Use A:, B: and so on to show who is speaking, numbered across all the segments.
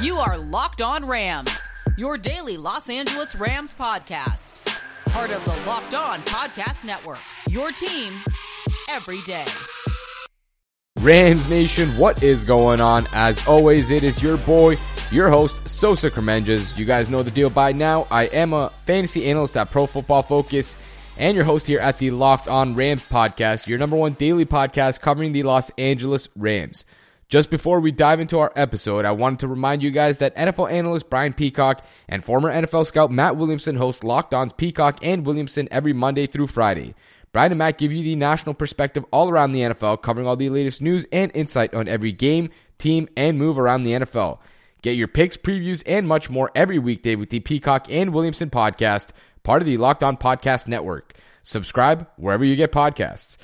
A: You are Locked On Rams, your daily Los Angeles Rams podcast. Part of the Locked On Podcast Network. Your team every day.
B: Rams Nation, what is going on? As always, it is your boy, your host, Sosa Kremenjas. You guys know the deal by now. I am a fantasy analyst at Pro Football Focus and your host here at the Locked On Rams podcast, your number one daily podcast covering the Los Angeles Rams. Just before we dive into our episode, I wanted to remind you guys that NFL analyst Brian Peacock and former NFL scout Matt Williamson host Locked On's Peacock and Williamson every Monday through Friday. Brian and Matt give you the national perspective all around the NFL, covering all the latest news and insight on every game, team, and move around the NFL. Get your picks, previews, and much more every weekday with the Peacock and Williamson podcast, part of the Locked On Podcast Network. Subscribe wherever you get podcasts.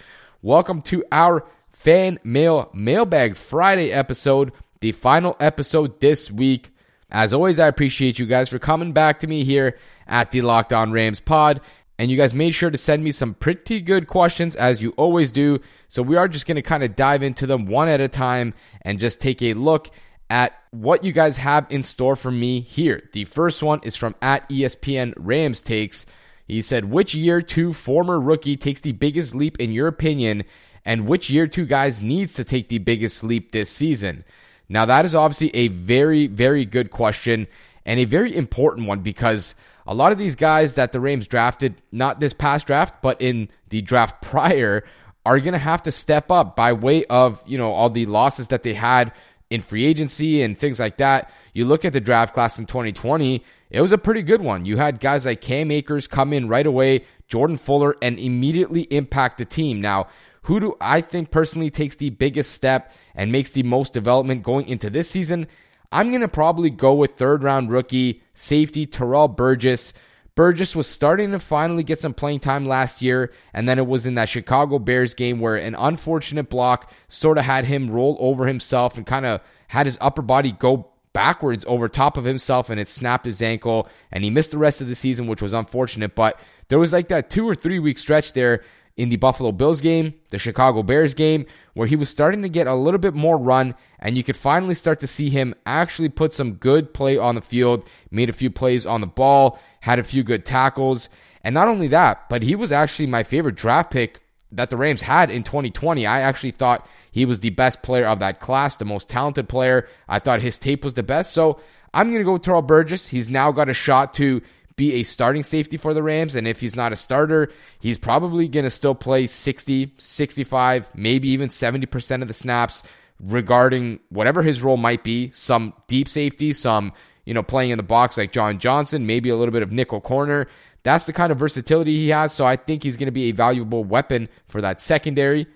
B: Welcome to our fan mail mailbag Friday episode, the final episode this week. As always, I appreciate you guys for coming back to me here at the Locked On Rams pod. And you guys made sure to send me some pretty good questions, as you always do. So we are just going to kind of dive into them one at a time and just take a look at what you guys have in store for me here. The first one is from at ESPN Rams Takes. He said, Which year two former rookie takes the biggest leap in your opinion? And which year two guys needs to take the biggest leap this season? Now, that is obviously a very, very good question and a very important one because a lot of these guys that the Rams drafted, not this past draft, but in the draft prior, are going to have to step up by way of, you know, all the losses that they had in free agency and things like that. You look at the draft class in 2020, it was a pretty good one. You had guys like Cam Akers come in right away, Jordan Fuller, and immediately impact the team. Now, who do I think personally takes the biggest step and makes the most development going into this season? I'm going to probably go with third round rookie safety Terrell Burgess. Burgess was starting to finally get some playing time last year, and then it was in that Chicago Bears game where an unfortunate block sort of had him roll over himself and kind of had his upper body go backwards over top of himself and it snapped his ankle and he missed the rest of the season which was unfortunate but there was like that two or three week stretch there in the Buffalo Bills game, the Chicago Bears game, where he was starting to get a little bit more run, and you could finally start to see him actually put some good play on the field, made a few plays on the ball, had a few good tackles. And not only that, but he was actually my favorite draft pick that the Rams had in 2020. I actually thought he was the best player of that class, the most talented player. I thought his tape was the best. So I'm going to go with Terrell Burgess. He's now got a shot to be a starting safety for the Rams. And if he's not a starter, he's probably going to still play 60, 65, maybe even 70% of the snaps regarding whatever his role might be. Some deep safety, some, you know, playing in the box like John Johnson, maybe a little bit of nickel corner. That's the kind of versatility he has. So I think he's going to be a valuable weapon for that secondary.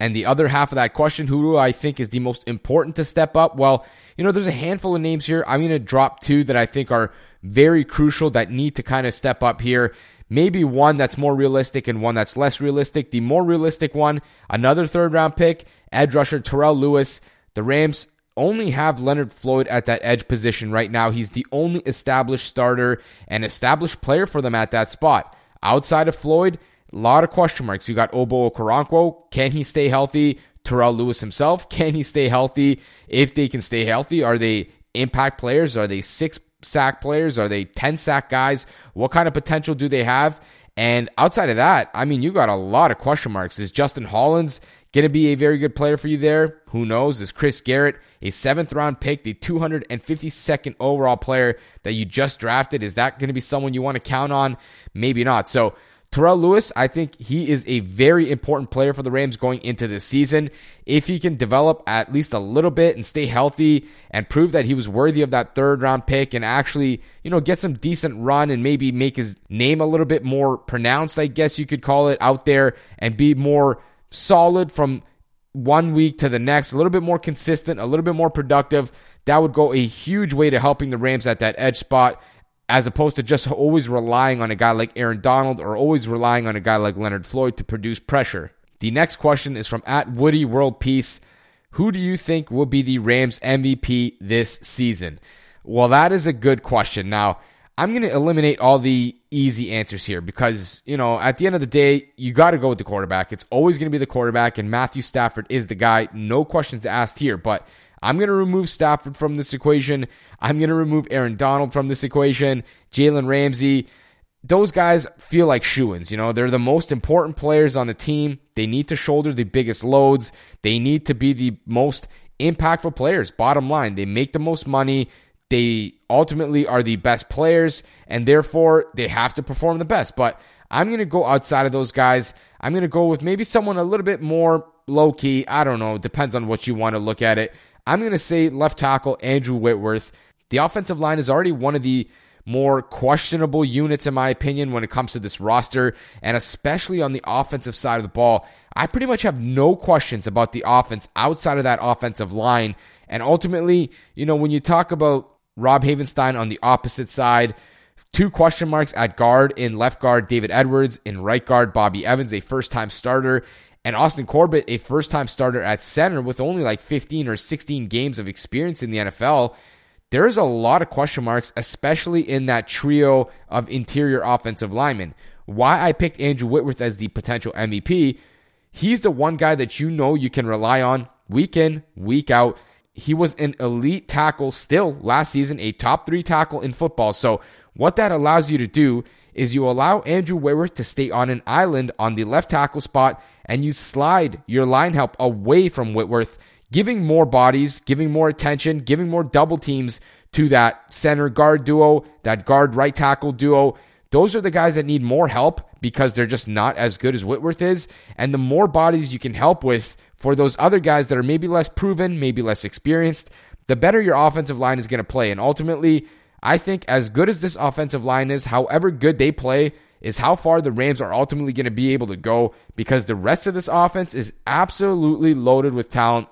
B: And the other half of that question, who do I think is the most important to step up? Well, you know, there's a handful of names here. I'm going to drop two that I think are very crucial that need to kind of step up here. Maybe one that's more realistic and one that's less realistic. The more realistic one, another third round pick, edge rusher Terrell Lewis. The Rams only have Leonard Floyd at that edge position right now. He's the only established starter and established player for them at that spot. Outside of Floyd, a lot of question marks. You got Ogbo Okoronkwo. Can he stay healthy? Terrell Lewis himself. Can he stay healthy? If they can stay healthy, are they impact players? Are they six sack players? Are they 10 sack guys? What kind of potential do they have? And outside of that, I mean, you got a lot of question marks. Is Justin Hollins going to be a very good player for you there? Who knows? Is Chris Garrett a seventh round pick, the 252nd overall player that you just drafted? Is that going to be someone you want to count on? Maybe not. So, Terrell Lewis, I think he is a very important player for the Rams going into this season. If he can develop at least a little bit and stay healthy and prove that he was worthy of that third round pick and actually, you know, get some decent run and maybe make his name a little bit more pronounced, I guess you could call it, out there and be more solid from one week to the next, a little bit more consistent, a little bit more productive, that would go a huge way to helping the Rams at that edge spot as opposed to just always relying on a guy like Aaron Donald or always relying on a guy like Leonard Floyd to produce pressure. The next question is from at Woody World Peace. Who do you think will be the Rams MVP this season? Well, that is a good question. Now, I'm going to eliminate all the easy answers here because, you know, at the end of the day, you got to go with the quarterback. It's always going to be the quarterback, and Matthew Stafford is the guy. No questions asked here. But I'm going to remove Stafford from this equation. I'm going to remove Aaron Donald from this equation. Jalen Ramsey. Those guys feel like shoo ins. You know, they're the most important players on the team. They need to shoulder the biggest loads. They need to be the most impactful players. Bottom line, they make the most money. They ultimately are the best players, and therefore they have to perform the best. But I'm going to go outside of those guys. I'm going to go with maybe someone a little bit more low key. I don't know. Depends on what you want to look at it. I'm going to say left tackle Andrew Whitworth. The offensive line is already one of the more questionable units, in my opinion, when it comes to this roster, and especially on the offensive side of the ball. I pretty much have no questions about the offense outside of that offensive line. And ultimately, you know, when you talk about Rob Havenstein on the opposite side, two question marks at guard in left guard David Edwards, in right guard Bobby Evans, a first time starter, and Austin Corbett, a first time starter at center with only like 15 or 16 games of experience in the NFL. There's a lot of question marks, especially in that trio of interior offensive linemen. Why I picked Andrew Whitworth as the potential MVP, he's the one guy that you know you can rely on week in, week out. He was an elite tackle still last season, a top three tackle in football. So, what that allows you to do is you allow Andrew Whitworth to stay on an island on the left tackle spot and you slide your line help away from Whitworth, giving more bodies, giving more attention, giving more double teams to that center guard duo, that guard right tackle duo. Those are the guys that need more help because they're just not as good as Whitworth is. And the more bodies you can help with for those other guys that are maybe less proven, maybe less experienced, the better your offensive line is going to play. And ultimately, I think as good as this offensive line is, however good they play, is how far the Rams are ultimately going to be able to go because the rest of this offense is absolutely loaded with talent.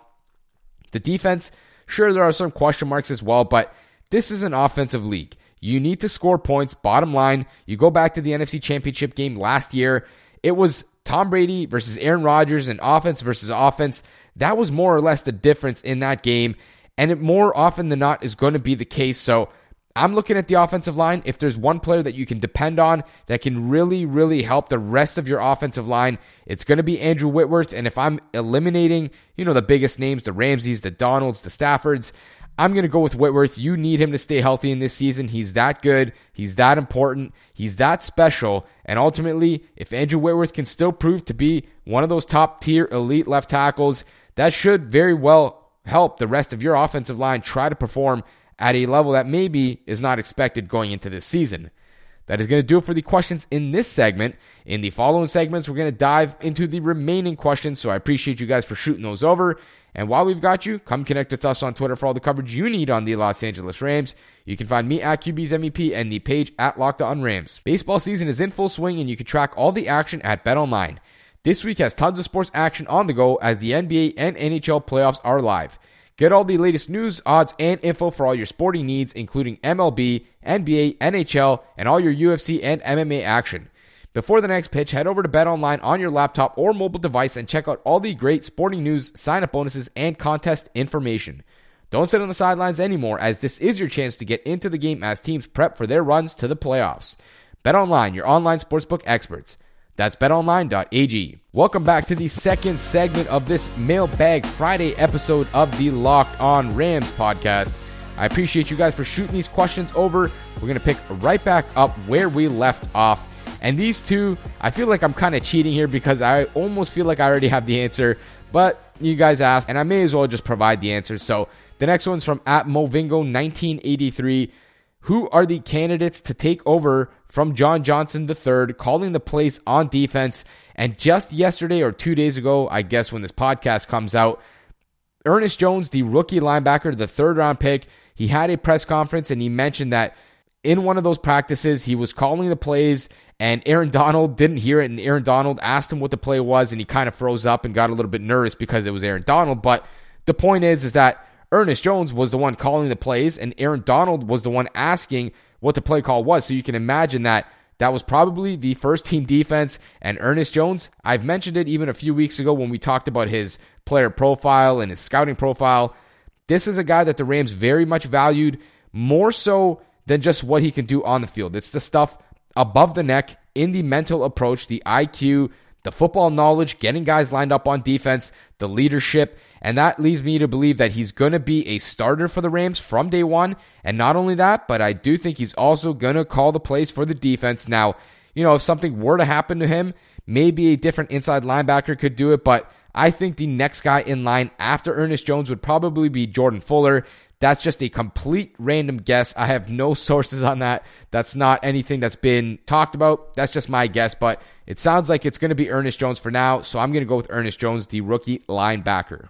B: The defense, sure, there are some question marks as well, but this is an offensive league. You need to score points. Bottom line, you go back to the NFC Championship game last year. It was Tom Brady versus Aaron Rodgers and offense versus offense. That was more or less the difference in that game. And it more often than not is going to be the case. So I'm looking at the offensive line. If there's one player that you can depend on that can really, really help the rest of your offensive line, it's going to be Andrew Whitworth. And if I'm eliminating, you know, the biggest names, the Ramseys, the Donalds, the Staffords, I'm going to go with Whitworth. You need him to stay healthy in this season. He's that good. He's that important. He's that special. And ultimately, if Andrew Whitworth can still prove to be one of those top tier elite left tackles, that should very well help the rest of your offensive line try to perform at a level that maybe is not expected going into this season. That is going to do it for the questions in this segment. In the following segments, we're going to dive into the remaining questions. So I appreciate you guys for shooting those over. And while we've got you, come connect with us on Twitter for all the coverage you need on the Los Angeles Rams. You can find me at QB's MVP and the page at Locked On Rams. Baseball season is in full swing, and you can track all the action at BetOnline. This week has tons of sports action on the go as the NBA and NHL playoffs are live. Get all the latest news, odds, and info for all your sporting needs, including MLB, NBA, NHL, and all your UFC and MMA action. Before the next pitch, head over to BetOnline on your laptop or mobile device and check out all the great sporting news, sign up bonuses, and contest information. Don't sit on the sidelines anymore, as this is your chance to get into the game as teams prep for their runs to the playoffs. BetOnline, your online sportsbook experts. That's betonline.ag. Welcome back to the second segment of this Mailbag Friday episode of the Locked On Rams podcast. I appreciate you guys for shooting these questions over. We're going to pick right back up where we left off. And these two, I feel like I'm kind of cheating here because I almost feel like I already have the answer, but you guys asked, and I may as well just provide the answers. So the next one's from at Movingo1983. Who are the candidates to take over from John Johnson III, calling the plays on defense? And just yesterday or two days ago, I guess when this podcast comes out, Ernest Jones, the rookie linebacker, the third round pick, he had a press conference and he mentioned that in one of those practices, he was calling the plays and Aaron Donald didn't hear it. And Aaron Donald asked him what the play was and he kind of froze up and got a little bit nervous because it was Aaron Donald. But the point is, is that Ernest Jones was the one calling the plays, and Aaron Donald was the one asking what the play call was. So you can imagine that that was probably the first team defense. And Ernest Jones, I've mentioned it even a few weeks ago when we talked about his player profile and his scouting profile. This is a guy that the Rams very much valued, more so than just what he can do on the field. It's the stuff above the neck in the mental approach, the IQ, the football knowledge, getting guys lined up on defense, the leadership, And that leads me to believe that he's going to be a starter for the Rams from day one. And not only that, but I do think he's also going to call the plays for the defense. Now, you know, if something were to happen to him, maybe a different inside linebacker could do it. But I think the next guy in line after Ernest Jones would probably be Jordan Fuller. That's just a complete random guess. I have no sources on that. That's not anything that's been talked about. That's just my guess, but it sounds like it's going to be Ernest Jones for now. So I'm going to go with Ernest Jones, the rookie linebacker.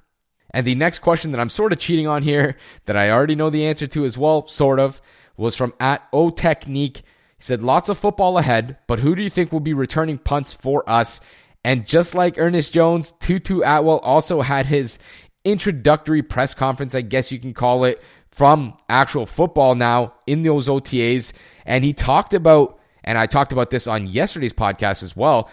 B: And the next question that I'm sort of cheating on here, that I already know the answer to as well, sort of, was from at O Technique. He said, Lots of football ahead, but who do you think will be returning punts for us? And just like Ernest Jones, Tutu Atwell also had his introductory press conference, I guess you can call it, from actual football now in those OTAs. And he talked about, and I talked about this on yesterday's podcast as well,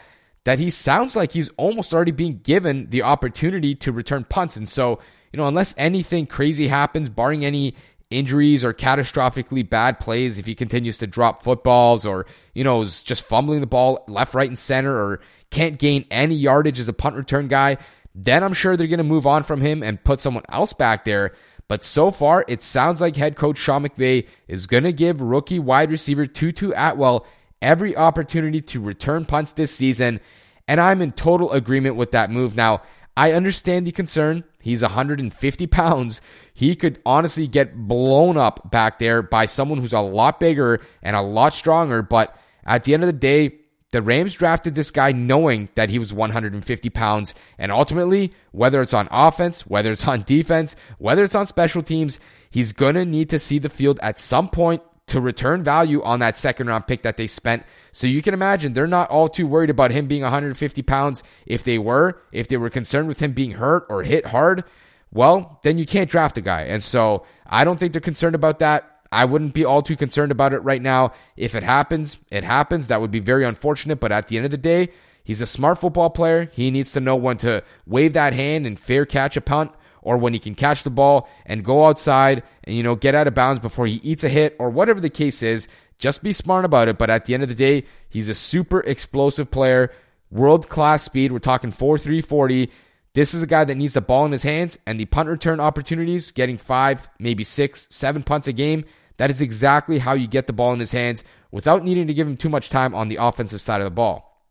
B: that he sounds like he's almost already being given the opportunity to return punts. And so, you know, unless anything crazy happens, barring any injuries or catastrophically bad plays, if he continues to drop footballs or, you know, is just fumbling the ball left, right, and center or can't gain any yardage as a punt return guy, then I'm sure they're going to move on from him and put someone else back there. But so far, it sounds like head coach Sean McVay is going to give rookie wide receiver Tutu Atwell every opportunity to return punts this season. And I'm in total agreement with that move. Now, I understand the concern. He's 150 pounds. He could honestly get blown up back there by someone who's a lot bigger and a lot stronger. But at the end of the day, the Rams drafted this guy knowing that he was 150 pounds. And ultimately, whether it's on offense, whether it's on defense, whether it's on special teams, he's going to need to see the field at some point to return value on that second round pick that they spent. So you can imagine they're not all too worried about him being 150 pounds. If they were, if they were concerned with him being hurt or hit hard, well, then you can't draft a guy. And so I don't think they're concerned about that. I wouldn't be all too concerned about it right now. If it happens, it happens. That would be very unfortunate. But at the end of the day, he's a smart football player. He needs to know when to wave that hand and fair catch a punt or when he can catch the ball and go outside and, you know, get out of bounds before he eats a hit or whatever the case is. Just be smart about it. But at the end of the day, he's a super explosive player, world class speed. We're talking 4 3 40. This is a guy that needs the ball in his hands and the punt return opportunities, getting five, maybe six, seven punts a game. That is exactly how you get the ball in his hands without needing to give him too much time on the offensive side of the ball.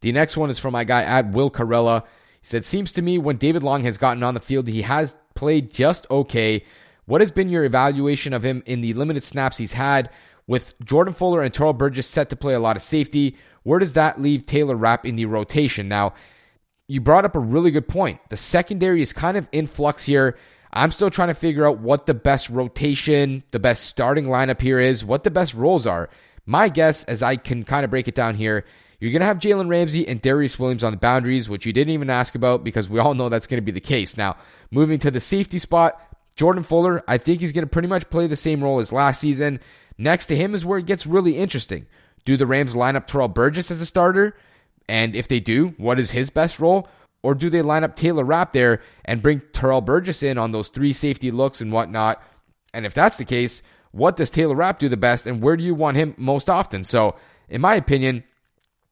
B: The next one is from my guy at Will Carella. He said, Seems to me when David Long has gotten on the field, he has played just okay. What has been your evaluation of him in the limited snaps he's had? With Jordan Fuller and Terrell Burgess set to play a lot of safety, where does that leave Taylor Rapp in the rotation? Now, you brought up a really good point. The secondary is kind of in flux here. I'm still trying to figure out what the best rotation, the best starting lineup here is, what the best roles are. My guess, as I can kind of break it down here, you're going to have Jalen Ramsey and Darious Williams on the boundaries, which you didn't even ask about because we all know that's going to be the case. Now, moving to the safety spot, Jordan Fuller, I think he's going to pretty much play the same role as last season. Next to him is where it gets really interesting. Do the Rams line up Terrell Burgess as a starter? And if they do, what is his best role? Or do they line up Taylor Rapp there and bring Terrell Burgess in on those three safety looks and whatnot? And if that's the case, what does Taylor Rapp do the best and where do you want him most often? So, in my opinion,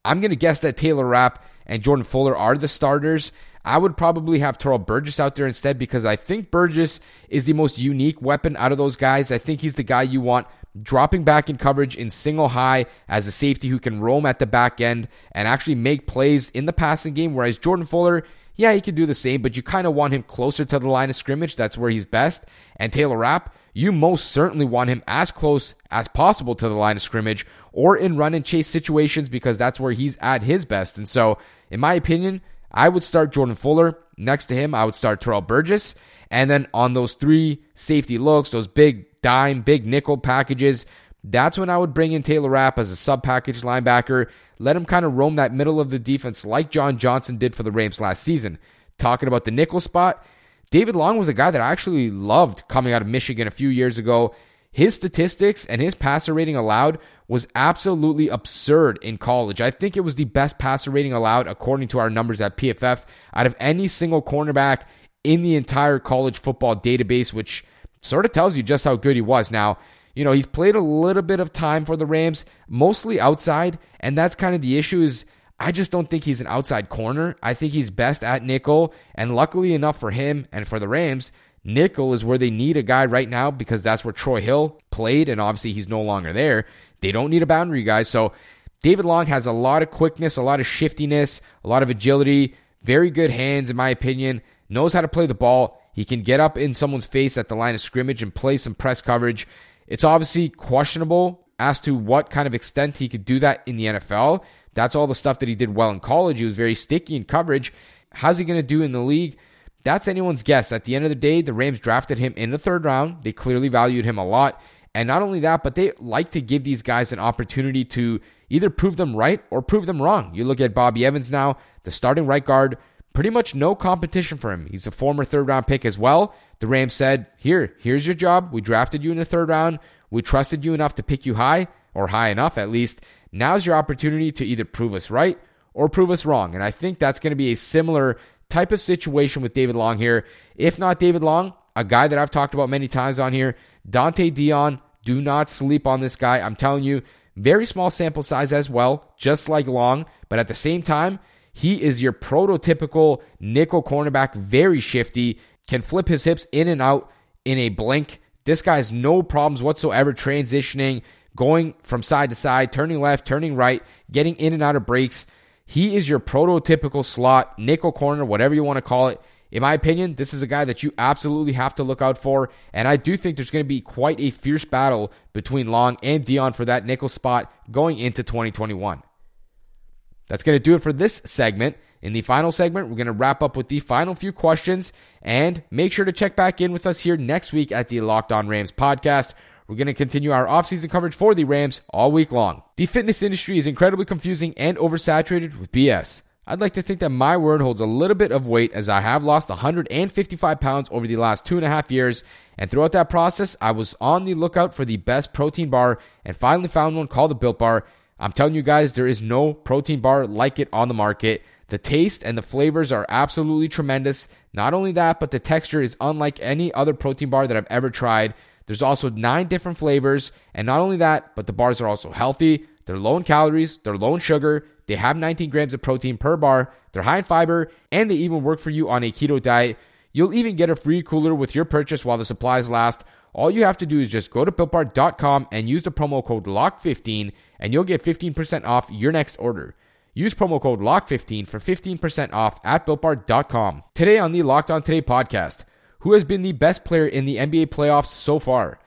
B: I'm going to guess that Taylor Rapp and Jordan Fuller are the starters. I would probably have Terrell Burgess out there instead because I think Burgess is the most unique weapon out of those guys. I think he's the guy you want dropping back in coverage in single high as a safety who can roam at the back end and actually make plays in the passing game. Whereas Jordan Fuller, yeah, he can do the same, but you kind of want him closer to the line of scrimmage. That's where he's best. And Taylor Rapp, you most certainly want him as close as possible to the line of scrimmage or in run and chase situations because that's where he's at his best. And so, in my opinion, I would start Jordan Fuller. Next to him, I would start Terrell Burgess. And then on those three safety looks, those big dime, big nickel packages, that's when I would bring in Taylor Rapp as a sub package linebacker. Let him kind of roam that middle of the defense like John Johnson did for the Rams last season. Talking about the nickel spot, David Long was a guy that I actually loved coming out of Michigan a few years ago. His statistics and his passer rating allowed was absolutely absurd in college. I think it was the best passer rating allowed according to our numbers at PFF out of any single cornerback in the entire college football database, which sort of tells you just how good he was. Now, you know, he's played a little bit of time for the Rams, mostly outside, and that's kind of the issue is I just don't think he's an outside corner. I think he's best at nickel. And luckily enough for him and for the Rams, nickel is where they need a guy right now because that's where Troy Hill played. And obviously he's no longer there. They don't need a boundary guy. So David Long has a lot of quickness, a lot of shiftiness, a lot of agility, very good hands, in my opinion, knows how to play the ball. He can get up in someone's face at the line of scrimmage and play some press coverage. It's obviously questionable as to what kind of extent he could do that in the NFL. That's all the stuff that he did well in college. He was very sticky in coverage. How's he going to do in the league? That's anyone's guess. At the end of the day, the Rams drafted him in the third round. They clearly valued him a lot. And not only that, but they like to give these guys an opportunity to either prove them right or prove them wrong. You look at Bobby Evans now, the starting right guard, pretty much no competition for him. He's a former third round pick as well. The Rams said, Here, here's your job. We drafted you in the third round. We trusted you enough to pick you high, or high enough at least. Now's your opportunity to either prove us right or prove us wrong. And I think that's going to be a similar type of situation with David Long here. If not David Long, a guy that I've talked about many times on here, Dont'e Deayon, Do not sleep on this guy. I'm telling you, very small sample size as well, just like Long. But at the same time, he is your prototypical nickel cornerback, very shifty, can flip his hips in and out in a blink. This guy has no problems whatsoever transitioning going from side to side, turning left, turning right, getting in and out of breaks. He is your prototypical slot, nickel corner, whatever you want to call it. In my opinion, this is a guy that you absolutely have to look out for. And I do think there's going to be quite a fierce battle between Long and Deayon for that nickel spot going into 2021. That's going to do it for this segment. In the final segment, we're going to wrap up with the final few questions and make sure to check back in with us here next week at the Locked On Rams podcast. We're going to continue our offseason coverage for the Rams all week long. The fitness industry is incredibly confusing and oversaturated with BS. I'd like to think that my word holds a little bit of weight as I have lost 155 pounds over the last two and a half years. And throughout that process, I was on the lookout for the best protein bar and finally found one called the Built Bar. I'm telling you guys, there is no protein bar like it on the market. The taste and the flavors are absolutely tremendous. Not only that, but the texture is unlike any other protein bar that I've ever tried. There's also nine different flavors. And not only that, but the bars are also healthy. They're low in calories, they're low in sugar, they have 19 grams of protein per bar, they're high in fiber, and they even work for you on a keto diet. You'll even get a free cooler with your purchase while the supplies last. All you have to do is just go to builtbar.com and use the promo code LOCK15 and you'll get 15% off your next order. Use promo code LOCK15 for 15% off at builtbar.com. Today on the Locked On Today podcast, who has been the best player in the NBA playoffs so far.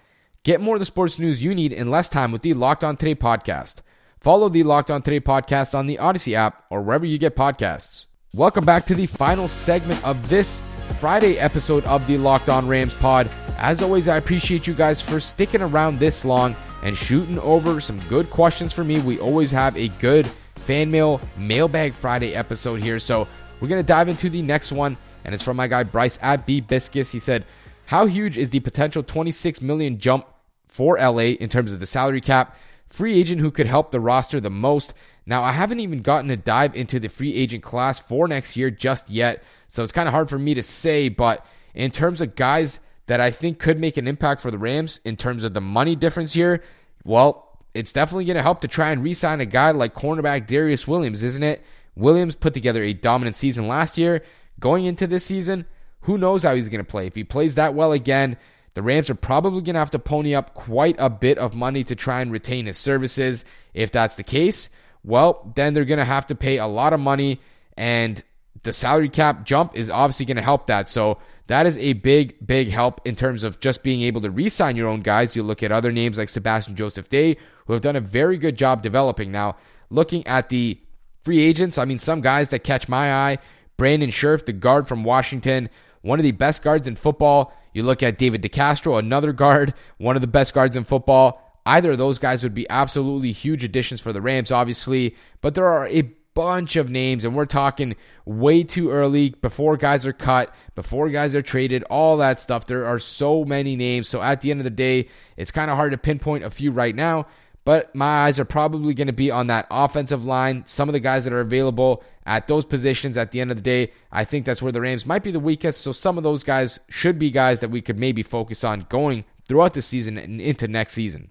B: Get more of the sports news you need in less time with the Locked On Today podcast. Follow the Locked On Today podcast on the Odyssey app or wherever you get podcasts. Welcome back to the final segment of this Friday episode of the Locked On Rams pod. As always, I appreciate you guys for sticking around this long and shooting over some good questions for me. We always have a good fan mail mailbag Friday episode here. So we're going to dive into the next one and it's from my guy Bryce at B Biscus. He said, "How huge is the potential 26 million jump for LA in terms of the salary cap? Free agent who could help the roster the most." Now, I haven't even gotten to dive into the free agent class for next year just yet, so it's kind of hard for me to say, but in terms of guys that I think could make an impact for the Rams in terms of the money difference here, well, it's definitely going to help to try and re-sign a guy like cornerback Darious Williams, isn't it? Williams put together a dominant season last year. Going into this season, who knows how he's going to play? If he plays that well again, the Rams are probably going to have to pony up quite a bit of money to try and retain his services. If that's the case, well, then they're going to have to pay a lot of money, and the salary cap jump is obviously going to help that. So that is a big, big help in terms of just being able to re sign your own guys. You look at other names like Sebastian Joseph Day, who have done a very good job developing. Now, looking at the free agents, I mean, some guys that catch my eye Brandon Scherff, the guard from Washington, one of the best guards in football. You look at David DeCastro, another guard, one of the best guards in football. Either of those guys would be absolutely huge additions for the Rams, obviously, but there are a bunch of names, and we're talking way too early before guys are cut, before guys are traded, all that stuff. There are so many names. So at the end of the day, it's kind of hard to pinpoint a few right now. But my eyes are probably going to be on that offensive line. Some of the guys that are available at those positions at the end of the day, I think that's where the Rams might be the weakest. So some of those guys should be guys that we could maybe focus on going throughout the season and into next season.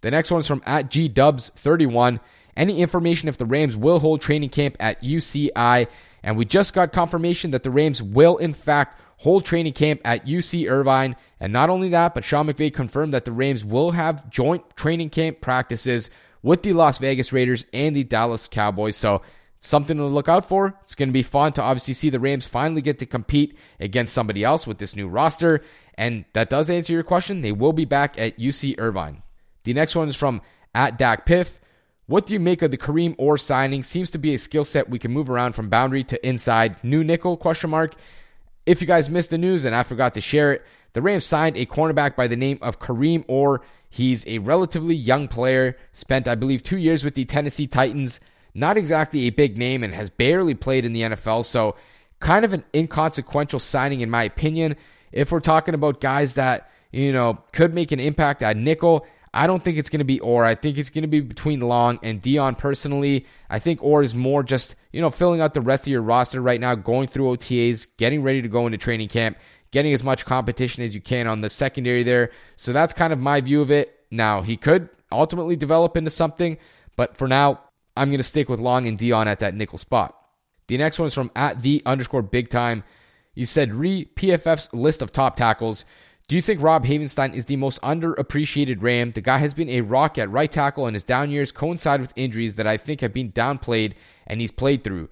B: The next one's from at G Dubs 31, any information if the Rams will hold training camp at UCI. And we just got confirmation that the Rams will, in fact, hold training camp at UC Irvine. And not only that, but Sean McVay confirmed that the Rams will have joint training camp practices with the Las Vegas Raiders and the Dallas Cowboys. So, something to look out for. It's going to be fun to obviously see the Rams finally get to compete against somebody else with this new roster. And that does answer your question. They will be back at UC Irvine. The next one is from at Dak Piff. What do you make of the Kareem Orr signing? Seems to be a skill set we can move around from boundary to inside. New nickel? Question mark. If you guys missed the news and I forgot to share it, the Rams signed a cornerback by the name of Kareem Orr. He's a relatively young player, spent, I believe, two years with the Tennessee Titans. Not exactly a big name and has barely played in the NFL, so kind of an inconsequential signing, in my opinion. If we're talking about guys that, you know, could make an impact at nickel, I don't think it's going to be Orr. I think it's going to be between Long and Deayon personally. I think Orr is more just, you know, filling out the rest of your roster right now, going through OTAs, getting ready to go into training camp, getting as much competition as you can on the secondary there. So that's kind of my view of it. Now, he could ultimately develop into something, but for now, I'm going to stick with Long and Deayon at that nickel spot. The next one is from at the underscore big time. He said, re PFF's list of top tackles. Do you think Rob Havenstein is the most underappreciated Ram? The guy has been a rock at right tackle, and his down years coincide with injuries that I think have been downplayed and he's played through.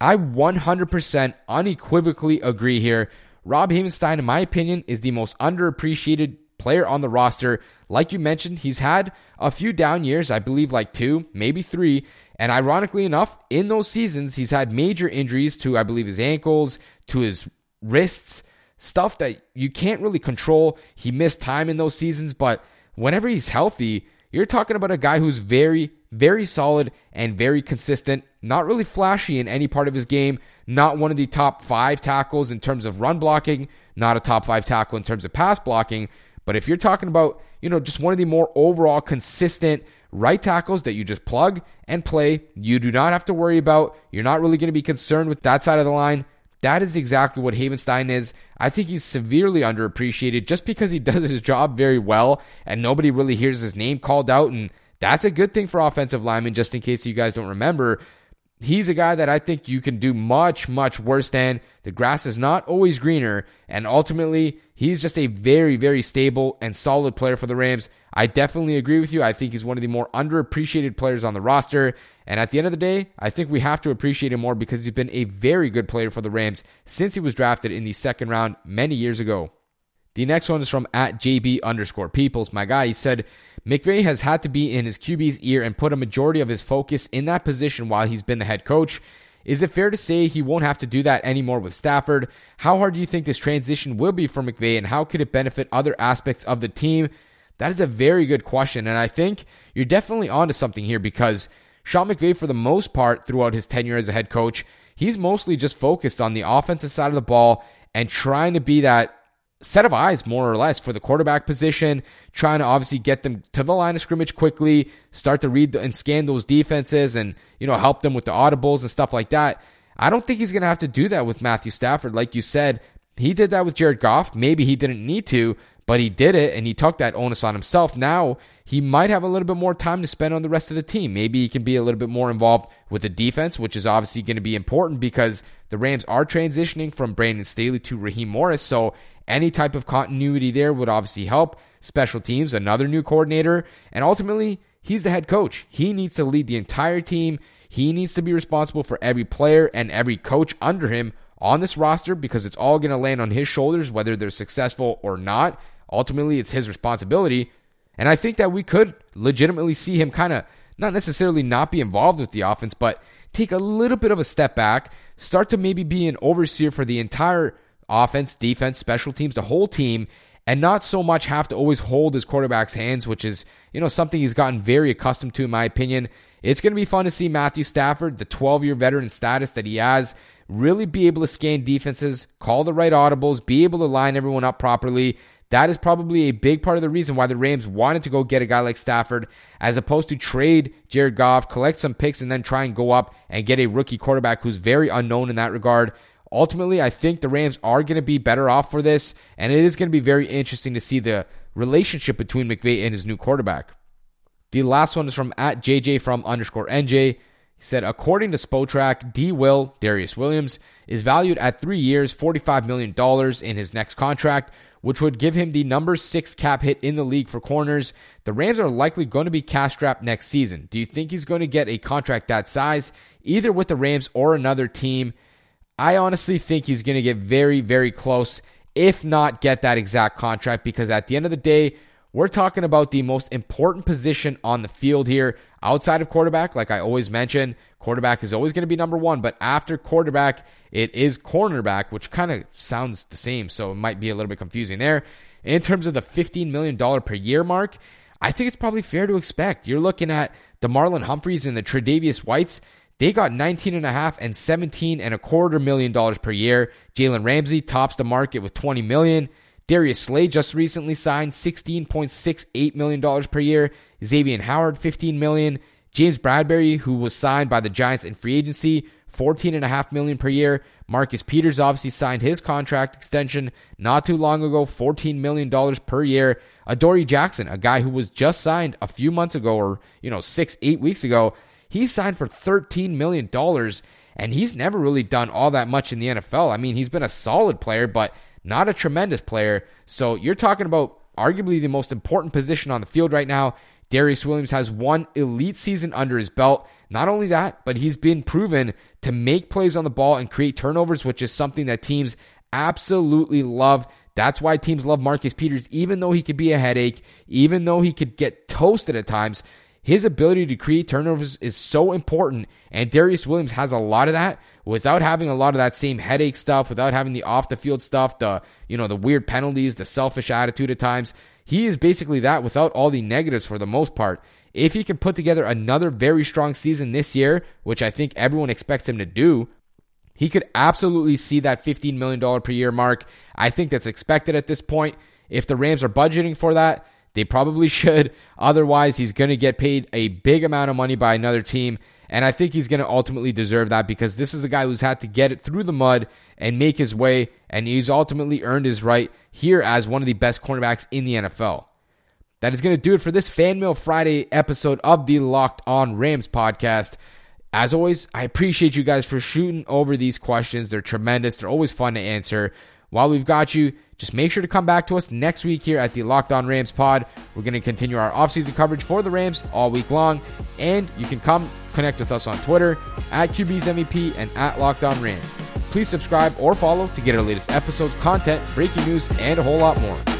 B: I 100% unequivocally agree here. Rob Havenstein, in my opinion, is the most underappreciated player on the roster. Like you mentioned, he's had a few down years, I believe like two, maybe three. And ironically enough, in those seasons, he's had major injuries to, I believe, his ankles, to his wrists stuff that you can't really control. He missed time in those seasons, but whenever he's healthy, you're talking about a guy who's very, very solid and very consistent, not really flashy in any part of his game, not one of the top five tackles in terms of run blocking, not a top five tackle in terms of pass blocking. But if you're talking about, you know, just one of the more overall consistent right tackles that you just plug and play, you do not have to worry about. You're not really going to be concerned with that side of the line. That is exactly what Havenstein is. I think he's severely underappreciated just because he does his job very well and nobody really hears his name called out. And that's a good thing for offensive linemen, just in case you guys don't remember. He's a guy that I think you can do much, much worse than. The grass is not always greener. And ultimately, he's just a very, very stable and solid player for the Rams. I definitely agree with you. I think he's one of the more underappreciated players on the roster. And at the end of the day, I think we have to appreciate him more because he's been a very good player for the Rams since he was drafted in the second round many years ago. The next one is from at JB underscore Peoples. My guy, he said, McVay has had to be in his QB's ear and put a majority of his focus in that position while he's been the head coach. Is it fair to say he won't have to do that anymore with Stafford? How hard do you think this transition will be for McVay and how could it benefit other aspects of the team? That is a very good question. And I think you're definitely onto something here because Sean McVay, for the most part, throughout his tenure as a head coach, he's mostly just focused on the offensive side of the ball and trying to be that set of eyes, more or less, for the quarterback position, trying to obviously get them to the line of scrimmage quickly, start to read and scan those defenses and, you know, help them with the audibles and stuff like that. I don't think he's going to have to do that with Matthew Stafford. Like you said, he did that with Jared Goff. Maybe he didn't need to, but he did it and he took that onus on himself. Now he might have a little bit more time to spend on the rest of the team. Maybe he can be a little bit more involved with the defense, which is obviously going to be important because the Rams are transitioning from Brandon Staley to Raheem Morris. So any type of continuity there would obviously help. Special teams, another new coordinator, and ultimately, he's the head coach. He needs to lead the entire team. He needs to be responsible for every player and every coach under him on this roster because it's all going to land on his shoulders, whether they're successful or not. Ultimately, it's his responsibility. And I think that we could legitimately see him kind of not necessarily not be involved with the offense, but take a little bit of a step back, start to maybe be an overseer for the entire offense, defense, special teams, the whole team, and not so much have to always hold his quarterback's hands, which is, you know, something he's gotten very accustomed to, in my opinion. It's going to be fun to see Matthew Stafford, the 12 year veteran status that he has, really be able to scan defenses, call the right audibles, be able to line everyone up properly. That is probably a big part of the reason why the Rams wanted to go get a guy like Stafford as opposed to trade Jared Goff, collect some picks, and then try and go up and get a rookie quarterback who's very unknown in that regard. Ultimately, I think the Rams are going to be better off for this, and it is going to be very interesting to see the relationship between McVay and his new quarterback. The last one is from at JJ from underscore NJ. He said, according to Spotrac, D. Will, Darious Williams, is valued at three years, $45 million in his next contract, which would give him the number six cap hit in the league for corners. The Rams are likely going to be cash strapped next season. Do you think he's going to get a contract that size, either with the Rams or another team? I honestly think he's going to get very, very close, if not get that exact contract, because at the end of the day, we're talking about the most important position on the field here outside of quarterback. Like I always mention, quarterback is always going to be number one, but after quarterback, it is cornerback, which kind of sounds the same. So it might be a little bit confusing there. In terms of the $15 million per year mark, I think it's probably fair to expect. You're looking at the Marlon Humphreys and the Tre'Davious Whites. They got 19 and a half and 17 and a quarter million dollars per year. Jalen Ramsey tops the market with 20 million. Darius Slay just recently signed $16.68 million per year. Xavier Howard, 15 million. James Bradberry, who was signed by the Giants in free agency, 14.5 million per year. Marcus Peters obviously signed his contract extension not too long ago, $14 million per year. Adoree Jackson, a guy who was just signed a few months ago or, you know, six, eight weeks ago, he signed for $13 million and he's never really done all that much in the NFL. I mean, he's been a solid player, but not a tremendous player. So you're talking about arguably the most important position on the field right now. Darious Williams has one elite season under his belt. Not only that, but he's been proven to make plays on the ball and create turnovers, which is something that teams absolutely love. That's why teams love Marcus Peters, even though he could be a headache, even though he could get toasted at times. His ability to create turnovers is so important, and Darious Williams has a lot of that without having a lot of that same headache stuff, without having the off the field stuff, the you know the weird penalties, the selfish attitude at times. He is basically that without all the negatives for the most part. If he can put together another very strong season this year, which I think everyone expects him to do, he could absolutely see that $15 million per year mark. I think that's expected at this point. If the Rams are budgeting for that, they probably should. Otherwise, he's going to get paid a big amount of money by another team. And I think he's going to ultimately deserve that because this is a guy who's had to get it through the mud and make his way. And he's ultimately earned his right here as one of the best cornerbacks in the NFL. That is going to do it for this Fan Mail Friday episode of the Locked On Rams podcast. As always, I appreciate you guys for shooting over these questions. They're tremendous, they're always fun to answer. While we've got you, just make sure to come back to us next week here at the Locked On Rams pod. We're going to continue our offseason coverage for the Rams all week long. And you can come connect with us on Twitter at QB's MVP and at Locked On Rams. Please subscribe or follow to get our latest episodes, content, breaking news, and a whole lot more.